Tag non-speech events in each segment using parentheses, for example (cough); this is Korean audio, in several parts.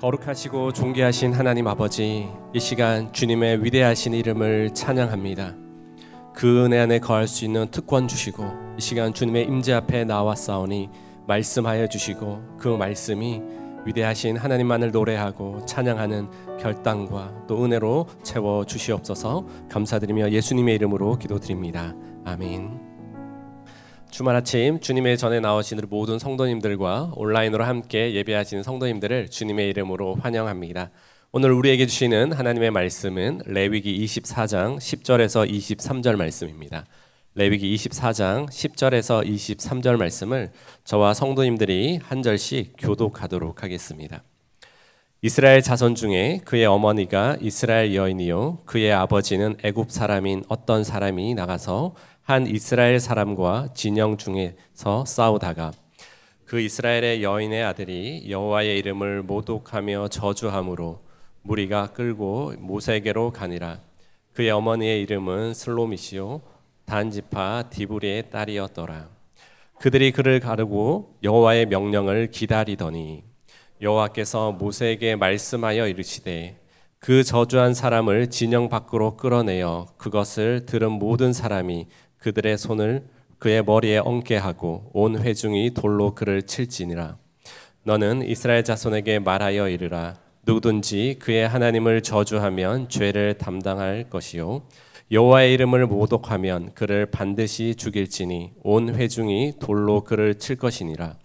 거룩하시고 존귀하신 하나님 아버지, 이 시간 주님의 위대하신 이름을 찬양합니다. 그 은혜 안에 거할 수 있는 특권 주시고 이 시간 주님의 임재 앞에 나와 싸우니 말씀하여 주시고 그 말씀이 위대하신 하나님만을 노래하고 찬양하는 결단과 또 은혜로 채워 주시옵소서 감사드리며 예수님의 이름으로 기도드립니다. 아멘. 주말 아침 주님의 전에 나오신 모든 성도님들과 온라인으로 함께 예배하시는 성도님들을 주님의 이름으로 환영합니다. 오늘 우리에게 주시는 하나님의 말씀은 레위기 24장 10절에서 23절 말씀입니다. 레위기 24장 10절에서 23절 말씀을 저와 성도님들이 한 절씩 교독하도록 하겠습니다. 이스라엘 자손 중에 그의 어머니가 이스라엘 여인이요 그의 아버지는 애굽 사람인 어떤 사람이 나가서 한 이스라엘 사람과 진영 중에서 싸우다가 그 이스라엘의 여인의 아들이 여호와의 이름을 모독하며 저주함으로 무리가 끌고 모세에게로 가니라. 그의 어머니의 이름은 슬로미시요 단지파 디브리의 딸이었더라. 그들이 그를 가르고 여호와의 명령을 기다리더니 여호와께서 모세에게 말씀하여 이르시되 그 저주한 사람을 진영 밖으로 끌어내어 그것을 들은 모든 사람이 그들의 손을 그의 머리에 얹게 하고 온 회중이 돌로 그를 칠지니라. 너는 이스라엘 자손에게 말하여 이르라. 누구든지 그의 하나님을 저주하면 죄를 담당할 것이요 여호와의 이름을 모독하면 그를 반드시 죽일지니 온 회중이 돌로 그를 칠 것이니라.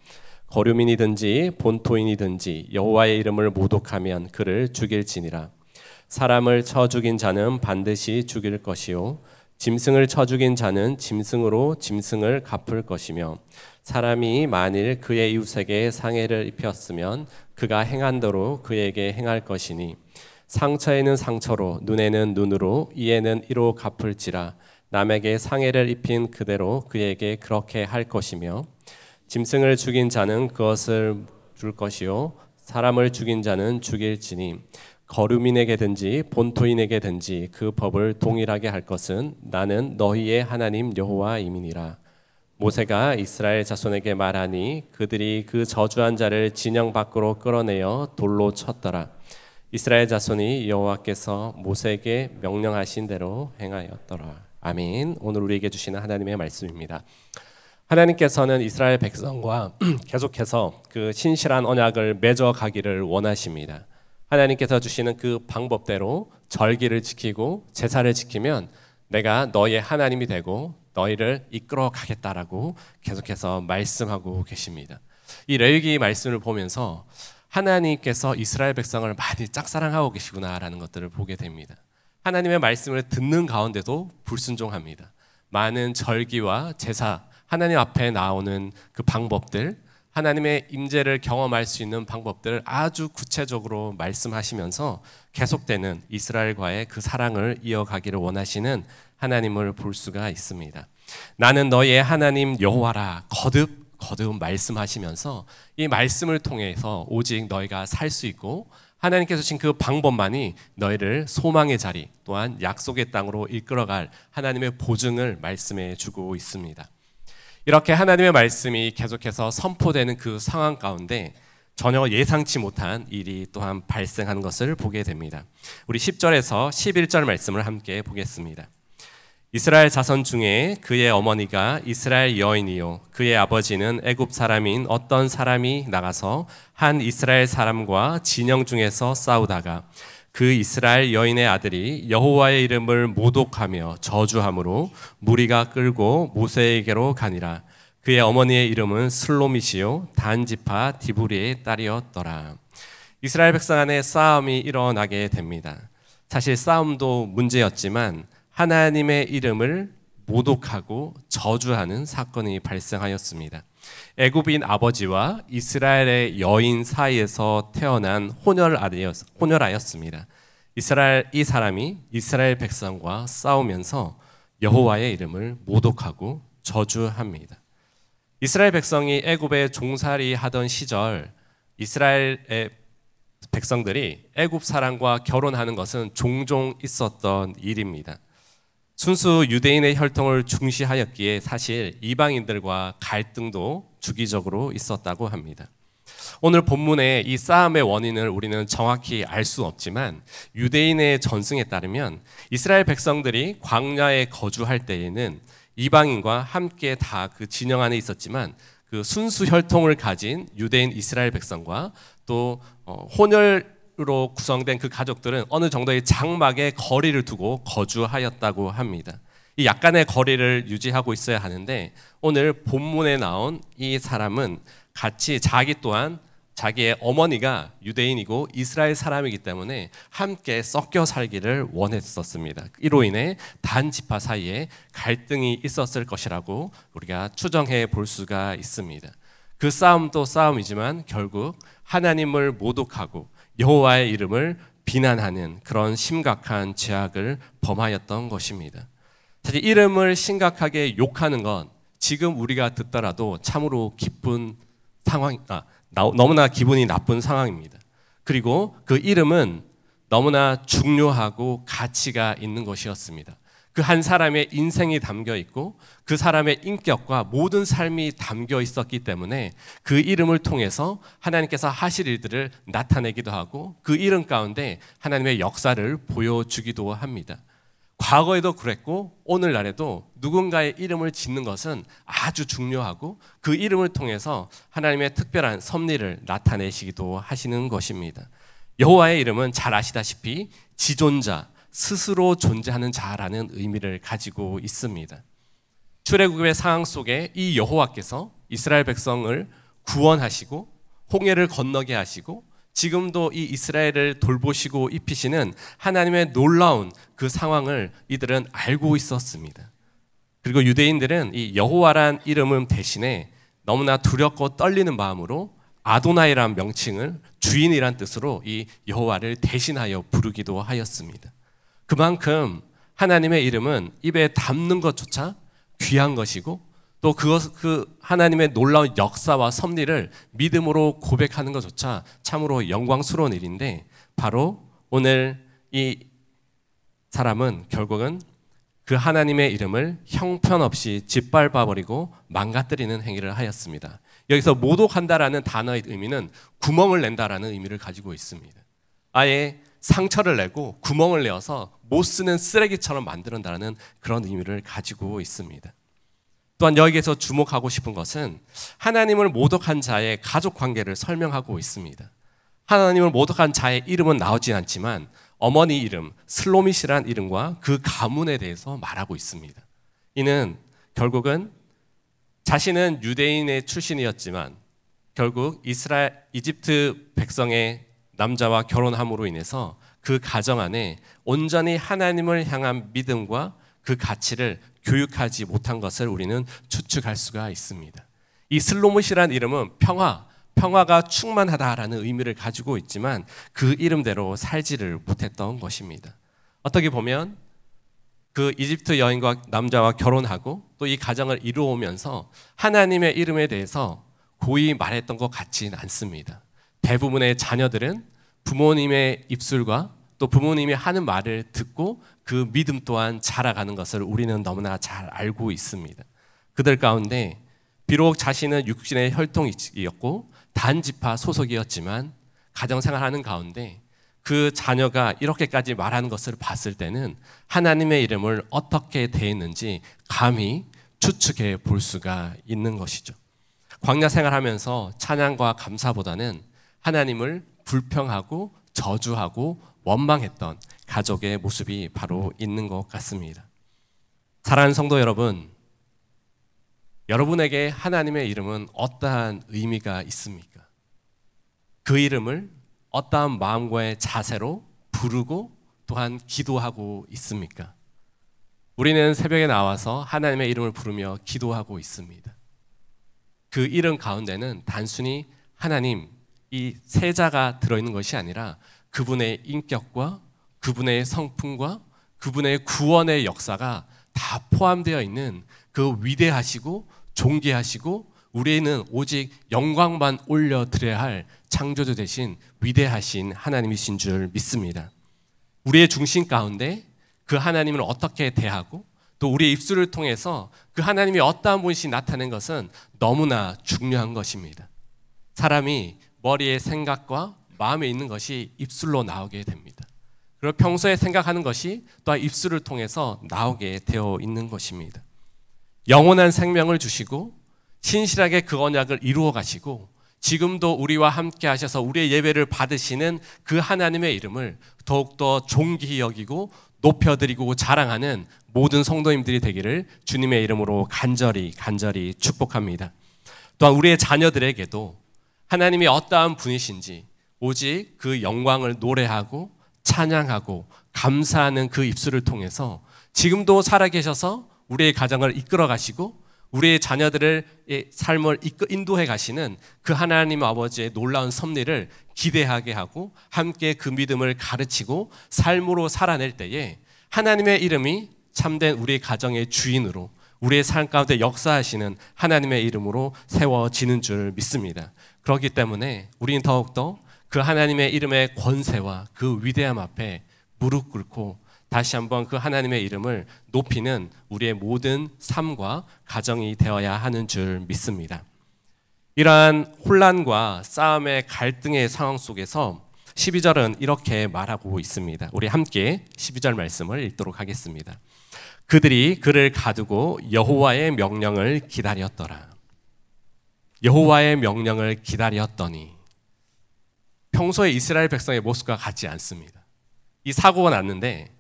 거류민이든지 본토인이든지 여호와의 이름을 모독하면 그를 죽일지니라. 사람을 쳐 죽인 자는 반드시 죽일 것이요 짐승을 쳐 죽인 자는 짐승으로 짐승을 갚을 것이며 사람이 만일 그의 이웃에게 상해를 입혔으면 그가 행한 대로 그에게 행할 것이니 상처에는 상처로 눈에는 눈으로 이에는 이로 갚을지라 남에게 상해를 입힌 그대로 그에게 그렇게 할 것이며 짐승을 죽인 자는 그것을 줄 것이요 사람을 죽인 자는 죽일지니 거류민에게든지 본토인에게든지 그 법을 동일하게 할 것은 나는 너희의 하나님 여호와이니라. 모세가 이스라엘 자손에게 말하니 그들이 그 저주한 자를 진영 밖으로 끌어내어 돌로 쳤더라. 이스라엘 자손이 여호와께서 모세에게 명령하신 대로 행하였더라. 아멘. 오늘 우리에게 주시는 하나님의 말씀입니다. 하나님께서는 이스라엘 백성과 (clears throat) 계속해서 그 신실한 언약을 맺어 가기를 원하십니다. 하나님께서 주시는 그 방법대로 절기를 지키고 제사를 지키면 내가 너의 하나님이 되고 너희를 이끌어 가겠다라고 계속해서 말씀하고 계십니다. 이 레위기 말씀을 보면서 하나님께서 이스라엘 백성을 많이 짝사랑하고 계시구나라는 것들을 보게 됩니다. 하나님의 말씀을 듣는 가운데도 불순종합니다. 많은 절기와 제사, 하나님 앞에 나오는 그 방법들, 하나님의 임재를 경험할 수 있는 방법들을 아주 구체적으로 말씀하시면서 계속되는 이스라엘과의 그 사랑을 이어가기를 원하시는 하나님을 볼 수가 있습니다. 나는 너의 하나님 여호와라 거듭 거듭 말씀하시면서 이 말씀을 통해서 오직 너희가 살 수 있고 하나님께서 주신 그 방법만이 너희를 소망의 자리 또한 약속의 땅으로 이끌어갈 하나님의 보증을 말씀해 주고 있습니다. 이렇게 하나님의 말씀이 계속해서 선포되는 그 상황 가운데 전혀 예상치 못한 일이 또한 발생하는 것을 보게 됩니다. 우리 10절에서 11절 말씀을 함께 보겠습니다. 이스라엘 자손 중에 그의 어머니가 이스라엘 여인이요 그의 아버지는 애굽 사람인 어떤 사람이 나가서 한 이스라엘 사람과 진영 중에서 싸우다가 그 이스라엘 여인의 아들이 여호와의 이름을 모독하며 저주함으로 무리가 끌고 모세에게로 가니라. 그의 어머니의 이름은 슬로미시요 단지파 디브리의 딸이었더라. 이스라엘 백성 안에 싸움이 일어나게 됩니다. 사실 싸움도 문제였지만 하나님의 이름을 모독하고 저주하는 사건이 발생하였습니다. 애굽인 아버지와 이스라엘의 여인 사이에서 태어난 혼혈아였습니다. 이스라엘 이 사람이 이스라엘 백성과 싸우면서 여호와의 이름을 모독하고 저주합니다. 이스라엘 백성이 애굽에 종살이 하던 시절 이스라엘의 백성들이 애굽 사람과 결혼하는 것은 종종 있었던 일입니다. 순수 유대인의 혈통을 중시하였기에 사실 이방인들과 갈등도 주기적으로 있었다고 합니다. 오늘 본문의 이 싸움의 원인을 우리는 정확히 알 수 없지만 유대인의 전승에 따르면 이스라엘 백성들이 광야에 거주할 때에는 이방인과 함께 다 그 진영 안에 있었지만 그 순수 혈통을 가진 유대인 이스라엘 백성과 또 어, 혼혈 로 구성된 그 가족들은 어느 정도의 장막의 거리를 두고 거주하였다고 합니다. 이 약간의 거리를 유지하고 있어야 하는데 오늘 본문에 나온 이 사람은 같이 자기 또한 자기의 어머니가 유대인이고 이스라엘 사람이기 때문에 함께 섞여 살기를 원했었습니다. 이로 인해 단 지파 사이에 갈등이 있었을 것이라고 우리가 추정해 볼 수가 있습니다. 그 싸움도 싸움이지만 결국 하나님을 모독하고 여호와의 이름을 비난하는 그런 심각한 죄악을 범하였던 것입니다. 사실 이름을 심각하게 욕하는 건 지금 우리가 듣더라도 참으로 기쁜 상황, 아, 너무나 기분이 나쁜 상황입니다. 그리고 그 이름은 너무나 중요하고 가치가 있는 것이었습니다. 그 한 사람의 인생이 담겨 있고 그 사람의 인격과 모든 삶이 담겨 있었기 때문에 그 이름을 통해서 하나님께서 하실 일들을 나타내기도 하고 그 이름 가운데 하나님의 역사를 보여주기도 합니다. 과거에도 그랬고 오늘날에도 누군가의 이름을 짓는 것은 아주 중요하고 그 이름을 통해서 하나님의 특별한 섭리를 나타내시기도 하시는 것입니다. 여호와의 이름은 잘 아시다시피 지존자, 스스로 존재하는 자라는 의미를 가지고 있습니다. 출애굽의 상황 속에 이 여호와께서 이스라엘 백성을 구원하시고 홍해를 건너게 하시고 지금도 이 이스라엘을 돌보시고 입히시는 하나님의 놀라운 그 상황을 이들은 알고 있었습니다. 그리고 유대인들은 이 여호와란 이름은 대신에 너무나 두렵고 떨리는 마음으로 아도나이란 명칭을 주인이란 뜻으로 이 여호와를 대신하여 부르기도 하였습니다. 그만큼 하나님의 이름은 입에 담는 것조차 귀한 것이고 또 그것 그 하나님의 놀라운 역사와 섭리를 믿음으로 고백하는 것조차 참으로 영광스러운 일인데 바로 오늘 이 사람은 결국은 그 하나님의 이름을 형편없이 짓밟아 버리고 망가뜨리는 행위를 하였습니다. 여기서 모독한다라는 단어의 의미는 구멍을 낸다라는 의미를 가지고 있습니다. 아예 상처를 내고 구멍을 내어서 못 쓰는 쓰레기처럼 만드는다는 그런 의미를 가지고 있습니다. 또한 여기에서 주목하고 싶은 것은 하나님을 모독한 자의 가족 관계를 설명하고 있습니다. 하나님을 모독한 자의 이름은 나오진 않지만 어머니 이름 슬로밋이란 이름과 그 가문에 대해서 말하고 있습니다. 이는 결국은 자신은 유대인의 출신이었지만 결국 이스라엘 이집트 백성의 남자와 결혼함으로 인해서 그 가정 안에 온전히 하나님을 향한 믿음과 그 가치를 교육하지 못한 것을 우리는 추측할 수가 있습니다. 이 슬로못이란 이름은 평화, 평화가 충만하다라는 의미를 가지고 있지만 그 이름대로 살지를 못했던 것입니다. 어떻게 보면 그 이집트 여인과 남자와 결혼하고 또 이 가정을 이루어오면서 하나님의 이름에 대해서 고이 말했던 것 같지는 않습니다. 대부분의 자녀들은 부모님의 입술과 또 부모님이 하는 말을 듣고 그 믿음 또한 자라가는 것을 우리는 너무나 잘 알고 있습니다. 그들 가운데 비록 자신은 육신의 혈통이었고 단지파 소속이었지만 가정생활하는 가운데 그 자녀가 이렇게까지 말하는 것을 봤을 때는 하나님의 이름을 어떻게 대했는지 감히 추측해 볼 수가 있는 것이죠. 광야 생활하면서 찬양과 감사보다는 하나님을 불평하고 저주하고 원망했던 가족의 모습이 바로 있는 것 같습니다. 사랑하는 성도 여러분, 여러분에게 하나님의 이름은 어떠한 의미가 있습니까? 그 이름을 어떠한 마음과의 자세로 부르고 또한 기도하고 있습니까? 우리는 새벽에 나와서 하나님의 이름을 부르며 기도하고 있습니다. 그 이름 가운데는 단순히 하나님, 이 세자가 들어있는 것이 아니라 그분의 인격과 그분의 성품과 그분의 구원의 역사가 다 포함되어 있는 그 위대하시고 존귀하시고 우리는 오직 영광만 올려드려야 할 창조주 대신 위대하신 하나님이신 줄 믿습니다. 우리의 중심 가운데 그 하나님을 어떻게 대하고 또 우리의 입술을 통해서 그 하나님이 어떠한 분이 나타낸 것은 너무나 중요한 것입니다. 사람이 머리의 생각과 마음에 있는 것이 입술로 나오게 됩니다. 그리고 평소에 생각하는 것이 또한 입술을 통해서 나오게 되어 있는 것입니다. 영원한 생명을 주시고 신실하게 그 언약을 이루어 가시고 지금도 우리와 함께 하셔서 우리의 예배를 받으시는 그 하나님의 이름을 더욱더 존귀히 여기고 높여드리고 자랑하는 모든 성도님들이 되기를 주님의 이름으로 간절히 간절히 축복합니다. 또한 우리의 자녀들에게도 하나님이 어떠한 분이신지 오직 그 영광을 노래하고 찬양하고 감사하는 그 입술을 통해서 지금도 살아계셔서 우리의 가정을 이끌어 가시고 우리의 자녀들의 삶을 인도해 가시는 그 하나님 아버지의 놀라운 섭리를 기대하게 하고 함께 그 믿음을 가르치고 삶으로 살아낼 때에 하나님의 이름이 참된 우리의 가정의 주인으로 우리의 삶 가운데 역사하시는 하나님의 이름으로 세워지는 줄 믿습니다. 그렇기 때문에 우리는 더욱더 그 하나님의 이름의 권세와 그 위대함 앞에 무릎 꿇고 다시 한번 그 하나님의 이름을 높이는 우리의 모든 삶과 가정이 되어야 하는 줄 믿습니다. 이러한 혼란과 싸움의 갈등의 상황 속에서 12절은 이렇게 말하고 있습니다. 우리 함께 12절 말씀을 읽도록 하겠습니다. 그들이 그를 가두고 여호와의 명령을 기다렸더라. 여호와의 명령을 기다렸더니 평소에 이스라엘 백성의 모습과 같지 않습니다. 이 사고가 났는데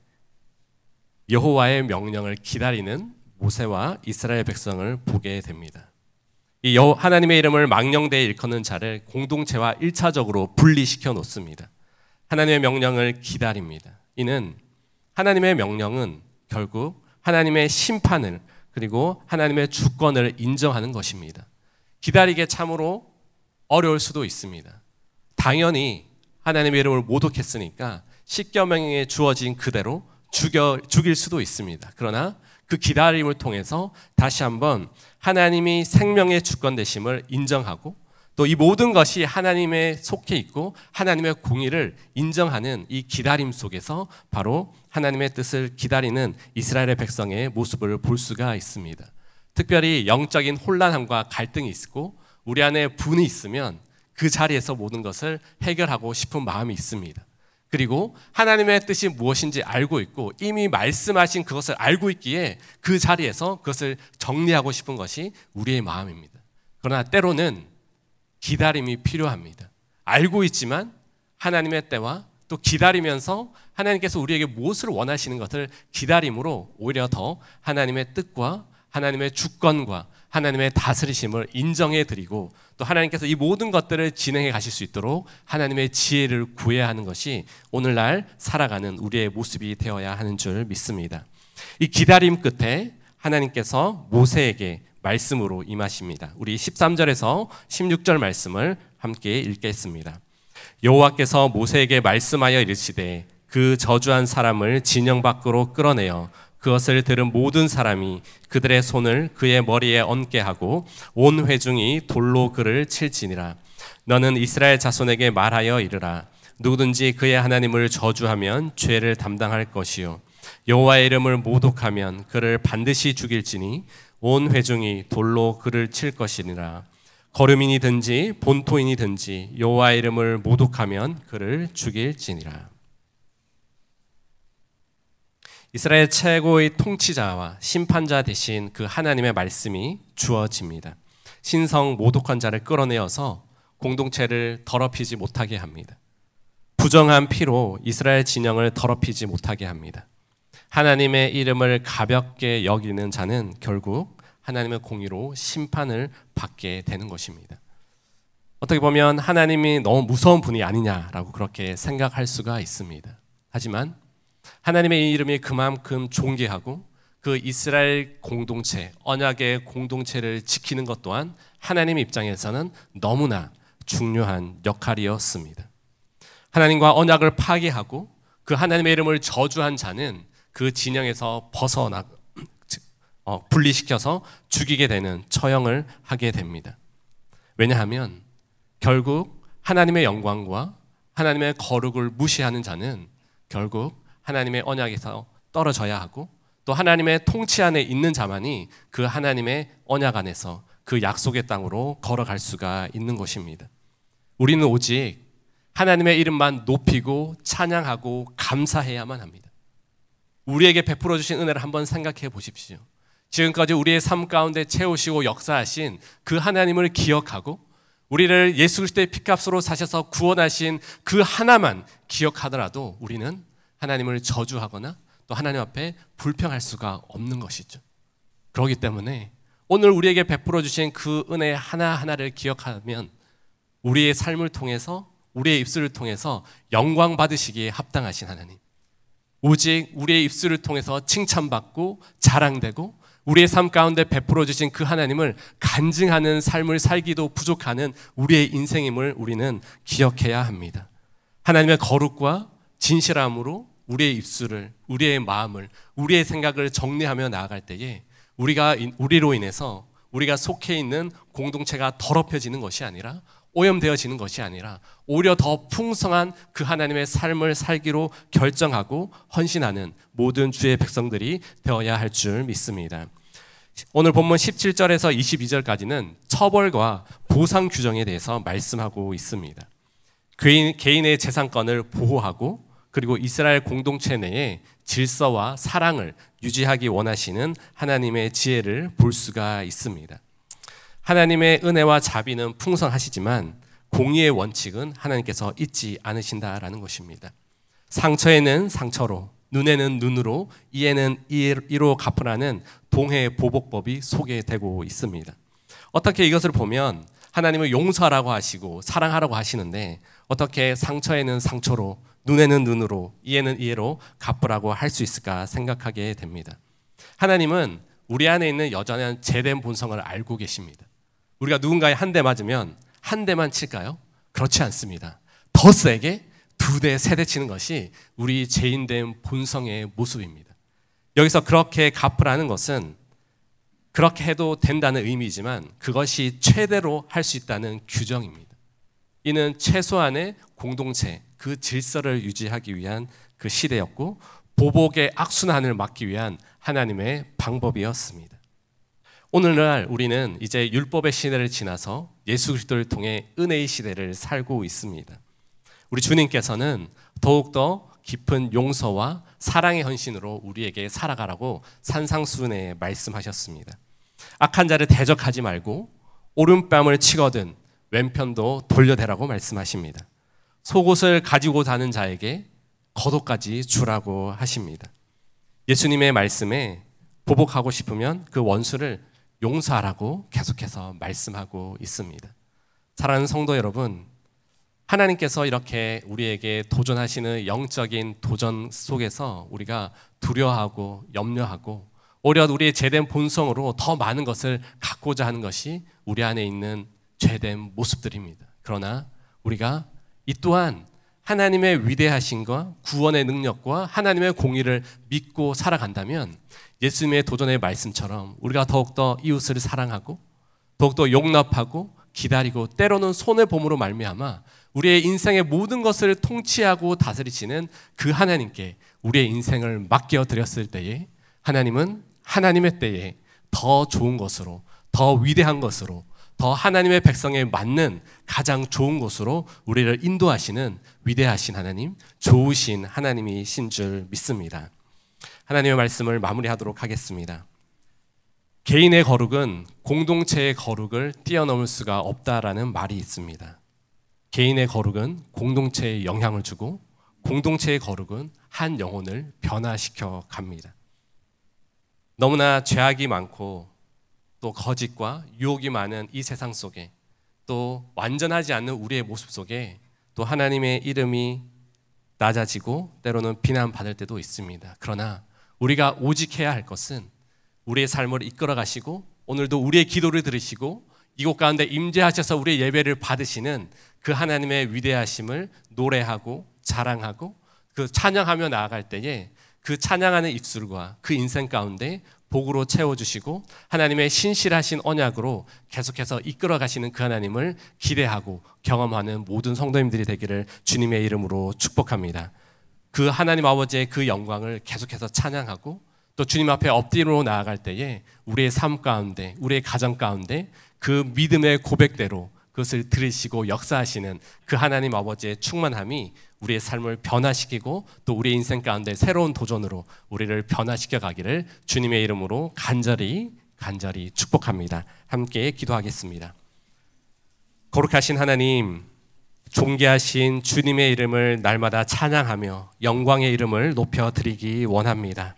여호와의 명령을 기다리는 모세와 이스라엘 백성을 보게 됩니다. 이 여, 하나님의 이름을 망령되이 일컫는 자를 공동체와 1차적으로 분리시켜 놓습니다. 하나님의 명령을 기다립니다. 이는 하나님의 명령은 결국 하나님의 심판을 그리고 하나님의 주권을 인정하는 것입니다. 기다리게 참으로 어려울 수도 있습니다. 당연히 하나님의 이름을 모독했으니까 십계명에 주어진 그대로 죽여 죽일 수도 있습니다. 그러나 그 기다림을 통해서 다시 한번 하나님이 생명의 주권 되심을 인정하고 또 이 모든 것이 하나님의 속해 있고 하나님의 공의를 인정하는 이 기다림 속에서 바로 하나님의 뜻을 기다리는 이스라엘의 백성의 모습을 볼 수가 있습니다. 특별히 영적인 혼란함과 갈등이 있고 우리 안에 분이 있으면 그 자리에서 모든 것을 해결하고 싶은 마음이 있습니다. 그리고 하나님의 뜻이 무엇인지 알고 있고 이미 말씀하신 그것을 알고 있기에 그 자리에서 그것을 정리하고 싶은 것이 우리의 마음입니다. 그러나 때로는 기다림이 필요합니다. 알고 있지만 하나님의 때와 또 기다리면서 하나님께서 우리에게 무엇을 원하시는 것을 기다림으로 오히려 더 하나님의 뜻과 하나님의 주권과 하나님의 다스리심을 인정해 드리고 또 하나님께서 이 모든 것들을 진행해 가실 수 있도록 하나님의 지혜를 구해야 하는 것이 오늘날 살아가는 우리의 모습이 되어야 하는 줄 믿습니다. 이 기다림 끝에 하나님께서 모세에게 말씀으로 임하십니다. 우리 13절에서 16절 말씀을 함께 읽겠습니다. 여호와께서 모세에게 말씀하여 이르시되 그 저주한 사람을 진영 밖으로 끌어내어 그것을 들은 모든 사람이 그들의 손을 그의 머리에 얹게 하고 온 회중이 돌로 그를 칠지니라. 너는 이스라엘 자손에게 말하여 이르라. 누구든지 그의 하나님을 저주하면 죄를 담당할 것이요. 여호와의 이름을 모독하면 그를 반드시 죽일지니 온 회중이 돌로 그를 칠 것이니라. 거름인이든지 본토인이든지 여호와의 이름을 모독하면 그를 죽일지니라. 이스라엘 최고의 통치자와 심판자 대신 그 하나님의 말씀이 주어집니다. 신성 모독한 자를 끌어내어서 공동체를 더럽히지 못하게 합니다. 부정한 피로 이스라엘 진영을 더럽히지 못하게 합니다. 하나님의 이름을 가볍게 여기는 자는 결국 하나님의 공의로 심판을 받게 되는 것입니다. 어떻게 보면 하나님이 너무 무서운 분이 아니냐라고 그렇게 생각할 수가 있습니다. 하지만 하나님의 이름이 그만큼 존귀하고 그 이스라엘 공동체, 언약의 공동체를 지키는 것 또한 하나님 입장에서는 너무나 중요한 역할이었습니다. 하나님과 언약을 파괴하고 그 하나님의 이름을 저주한 자는 그 진영에서 벗어나 어, 분리시켜서 죽이게 되는 처형을 하게 됩니다. 왜냐하면 결국 하나님의 영광과 하나님의 거룩을 무시하는 자는 결국 하나님의 언약에서 떨어져야 하고 또 하나님의 통치 안에 있는 자만이 그 하나님의 언약 안에서 그 약속의 땅으로 걸어갈 수가 있는 것입니다. 우리는 오직 하나님의 이름만 높이고 찬양하고 감사해야만 합니다. 우리에게 베풀어 주신 은혜를 한번 생각해 보십시오. 지금까지 우리의 삶 가운데 채우시고 역사하신 그 하나님을 기억하고 우리를 예수 그리스도의 피값으로 사셔서 구원하신 그 하나만 기억하더라도 우리는 하나님을 저주하거나 또 하나님 앞에 불평할 수가 없는 것이죠. 그렇기 때문에 오늘 우리에게 베풀어 주신 그 은혜 하나하나를 기억하면 우리의 삶을 통해서 우리의 입술을 통해서 영광 받으시기에 합당하신 하나님. 오직 우리의 입술을 통해서 칭찬받고 자랑되고 우리의 삶 가운데 베풀어 주신 그 하나님을 간증하는 삶을 살기도 부족하는 우리의 인생임을 우리는 기억해야 합니다. 하나님의 거룩과 진실함으로 우리의 입술을, 우리의 마음을, 우리의 생각을 정리하며 나아갈 때에 우리가 우리로 인해서 우리가 속해 있는 공동체가 더럽혀지는 것이 아니라 오염되어지는 것이 아니라 오히려 더 풍성한 그 하나님의 삶을 살기로 결정하고 헌신하는 모든 주의 백성들이 되어야 할 줄 믿습니다. 오늘 본문 17절에서 22절까지는 처벌과 보상 규정에 대해서 말씀하고 있습니다. 개인, 개인의 재산권을 보호하고 그리고 이스라엘 공동체 내에 질서와 사랑을 유지하기 원하시는 하나님의 지혜를 볼 수가 있습니다. 하나님의 은혜와 자비는 풍성하시지만 공의의 원칙은 하나님께서 잊지 않으신다라는 것입니다. 상처에는 상처로, 눈에는 눈으로, 이에는 이로 갚으라는 동해 보복법이 소개되고 있습니다. 어떻게 이것을 보면 하나님을 용서하라고 하시고 사랑하라고 하시는데 어떻게 상처에는 상처로, 눈에는 눈으로, 이에는 이해로 갚으라고 할 수 있을까 생각하게 됩니다. 하나님은 우리 안에 있는 여전한 제된 본성을 알고 계십니다. 우리가 누군가에 한 대 맞으면 한 대만 칠까요? 그렇지 않습니다. 더 세게 두 대, 세 대 치는 것이 우리 죄인된 본성의 모습입니다. 여기서 그렇게 갚으라는 것은 그렇게 해도 된다는 의미지만 그것이 최대로 할 수 있다는 규정입니다. 이는 최소한의 공동체, 그 질서를 유지하기 위한 그 시대였고 보복의 악순환을 막기 위한 하나님의 방법이었습니다. 오늘날 우리는 이제 율법의 시대를 지나서 예수 그리스도를 통해 은혜의 시대를 살고 있습니다. 우리 주님께서는 더욱더 깊은 용서와 사랑의 헌신으로 우리에게 살아가라고 산상수훈에 말씀하셨습니다. 악한 자를 대적하지 말고 오른뺨을 치거든 왼편도 돌려대라고 말씀하십니다. 속옷을 가지고 다는 자에게 겉옷까지 주라고 하십니다. 예수님의 말씀에 보복하고 싶으면 그 원수를 용서하라고 계속해서 말씀하고 있습니다. 사랑하는 성도 여러분, 하나님께서 이렇게 우리에게 도전하시는 영적인 도전 속에서 우리가 두려워하고 염려하고 오히려 우리의 죄된 본성으로 더 많은 것을 갖고자 하는 것이 우리 안에 있는 죄된 모습들입니다. 그러나 우리가 이 또한 하나님의 위대하신과 구원의 능력과 하나님의 공의를 믿고 살아간다면 예수님의 도전의 말씀처럼 우리가 더욱더 이웃을 사랑하고 더욱더 용납하고 기다리고 때로는 손해 봄으로 말미암아 우리의 인생의 모든 것을 통치하고 다스리시는 그 하나님께 우리의 인생을 맡겨 드렸을 때에 하나님은 하나님의 때에 더 좋은 것으로 더 위대한 것으로 더 하나님의 백성에 맞는 가장 좋은 곳으로 우리를 인도하시는 위대하신 하나님, 좋으신 하나님이신 줄 믿습니다. 하나님의 말씀을 마무리하도록 하겠습니다. 개인의 거룩은 공동체의 거룩을 뛰어넘을 수가 없다라는 말이 있습니다. 개인의 거룩은 공동체에 영향을 주고 공동체의 거룩은 한 영혼을 변화시켜 갑니다. 너무나 죄악이 많고 또 거짓과 유혹이 많은 이 세상 속에 또 완전하지 않는 우리의 모습 속에 또 하나님의 이름이 낮아지고 때로는 비난받을 때도 있습니다. 그러나 우리가 오직 해야 할 것은 우리의 삶을 이끌어 가시고 오늘도 우리의 기도를 들으시고 이곳 가운데 임재하셔서 우리의 예배를 받으시는 그 하나님의 위대하심을 노래하고 자랑하고 그 찬양하며 나아갈 때에 그 찬양하는 입술과 그 인생 가운데 복으로 채워주시고 하나님의 신실하신 언약으로 계속해서 이끌어 가시는 그 하나님을 기대하고 경험하는 모든 성도님들이 되기를 주님의 이름으로 축복합니다. 그 하나님 아버지의 그 영광을 계속해서 찬양하고 또 주님 앞에 엎드려 나아갈 때에 우리의 삶 가운데, 우리의 가정 가운데 그 믿음의 고백대로 그것을 들으시고 역사하시는 그 하나님 아버지의 충만함이 우리의 삶을 변화시키고 또 우리의 인생 가운데 새로운 도전으로 우리를 변화시켜 가기를 주님의 이름으로 간절히 간절히 축복합니다. 함께 기도하겠습니다. 거룩하신 하나님, 존귀하신 주님의 이름을 날마다 찬양하며 영광의 이름을 높여 드리기 원합니다.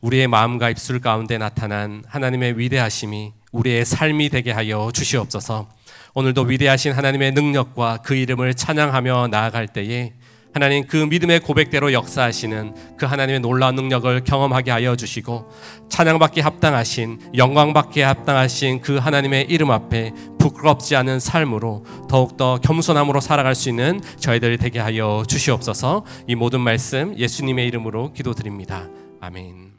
우리의 마음과 입술 가운데 나타난 하나님의 위대하심이 우리의 삶이 되게 하여 주시옵소서. 오늘도 위대하신 하나님의 능력과 그 이름을 찬양하며 나아갈 때에 하나님 그 믿음의 고백대로 역사하시는 그 하나님의 놀라운 능력을 경험하게 하여 주시고 찬양받기 합당하신 영광받기 합당하신 그 하나님의 이름 앞에 부끄럽지 않은 삶으로 더욱더 겸손함으로 살아갈 수 있는 저희들이 되게 하여 주시옵소서 이 모든 말씀 예수님의 이름으로 기도드립니다. 아멘.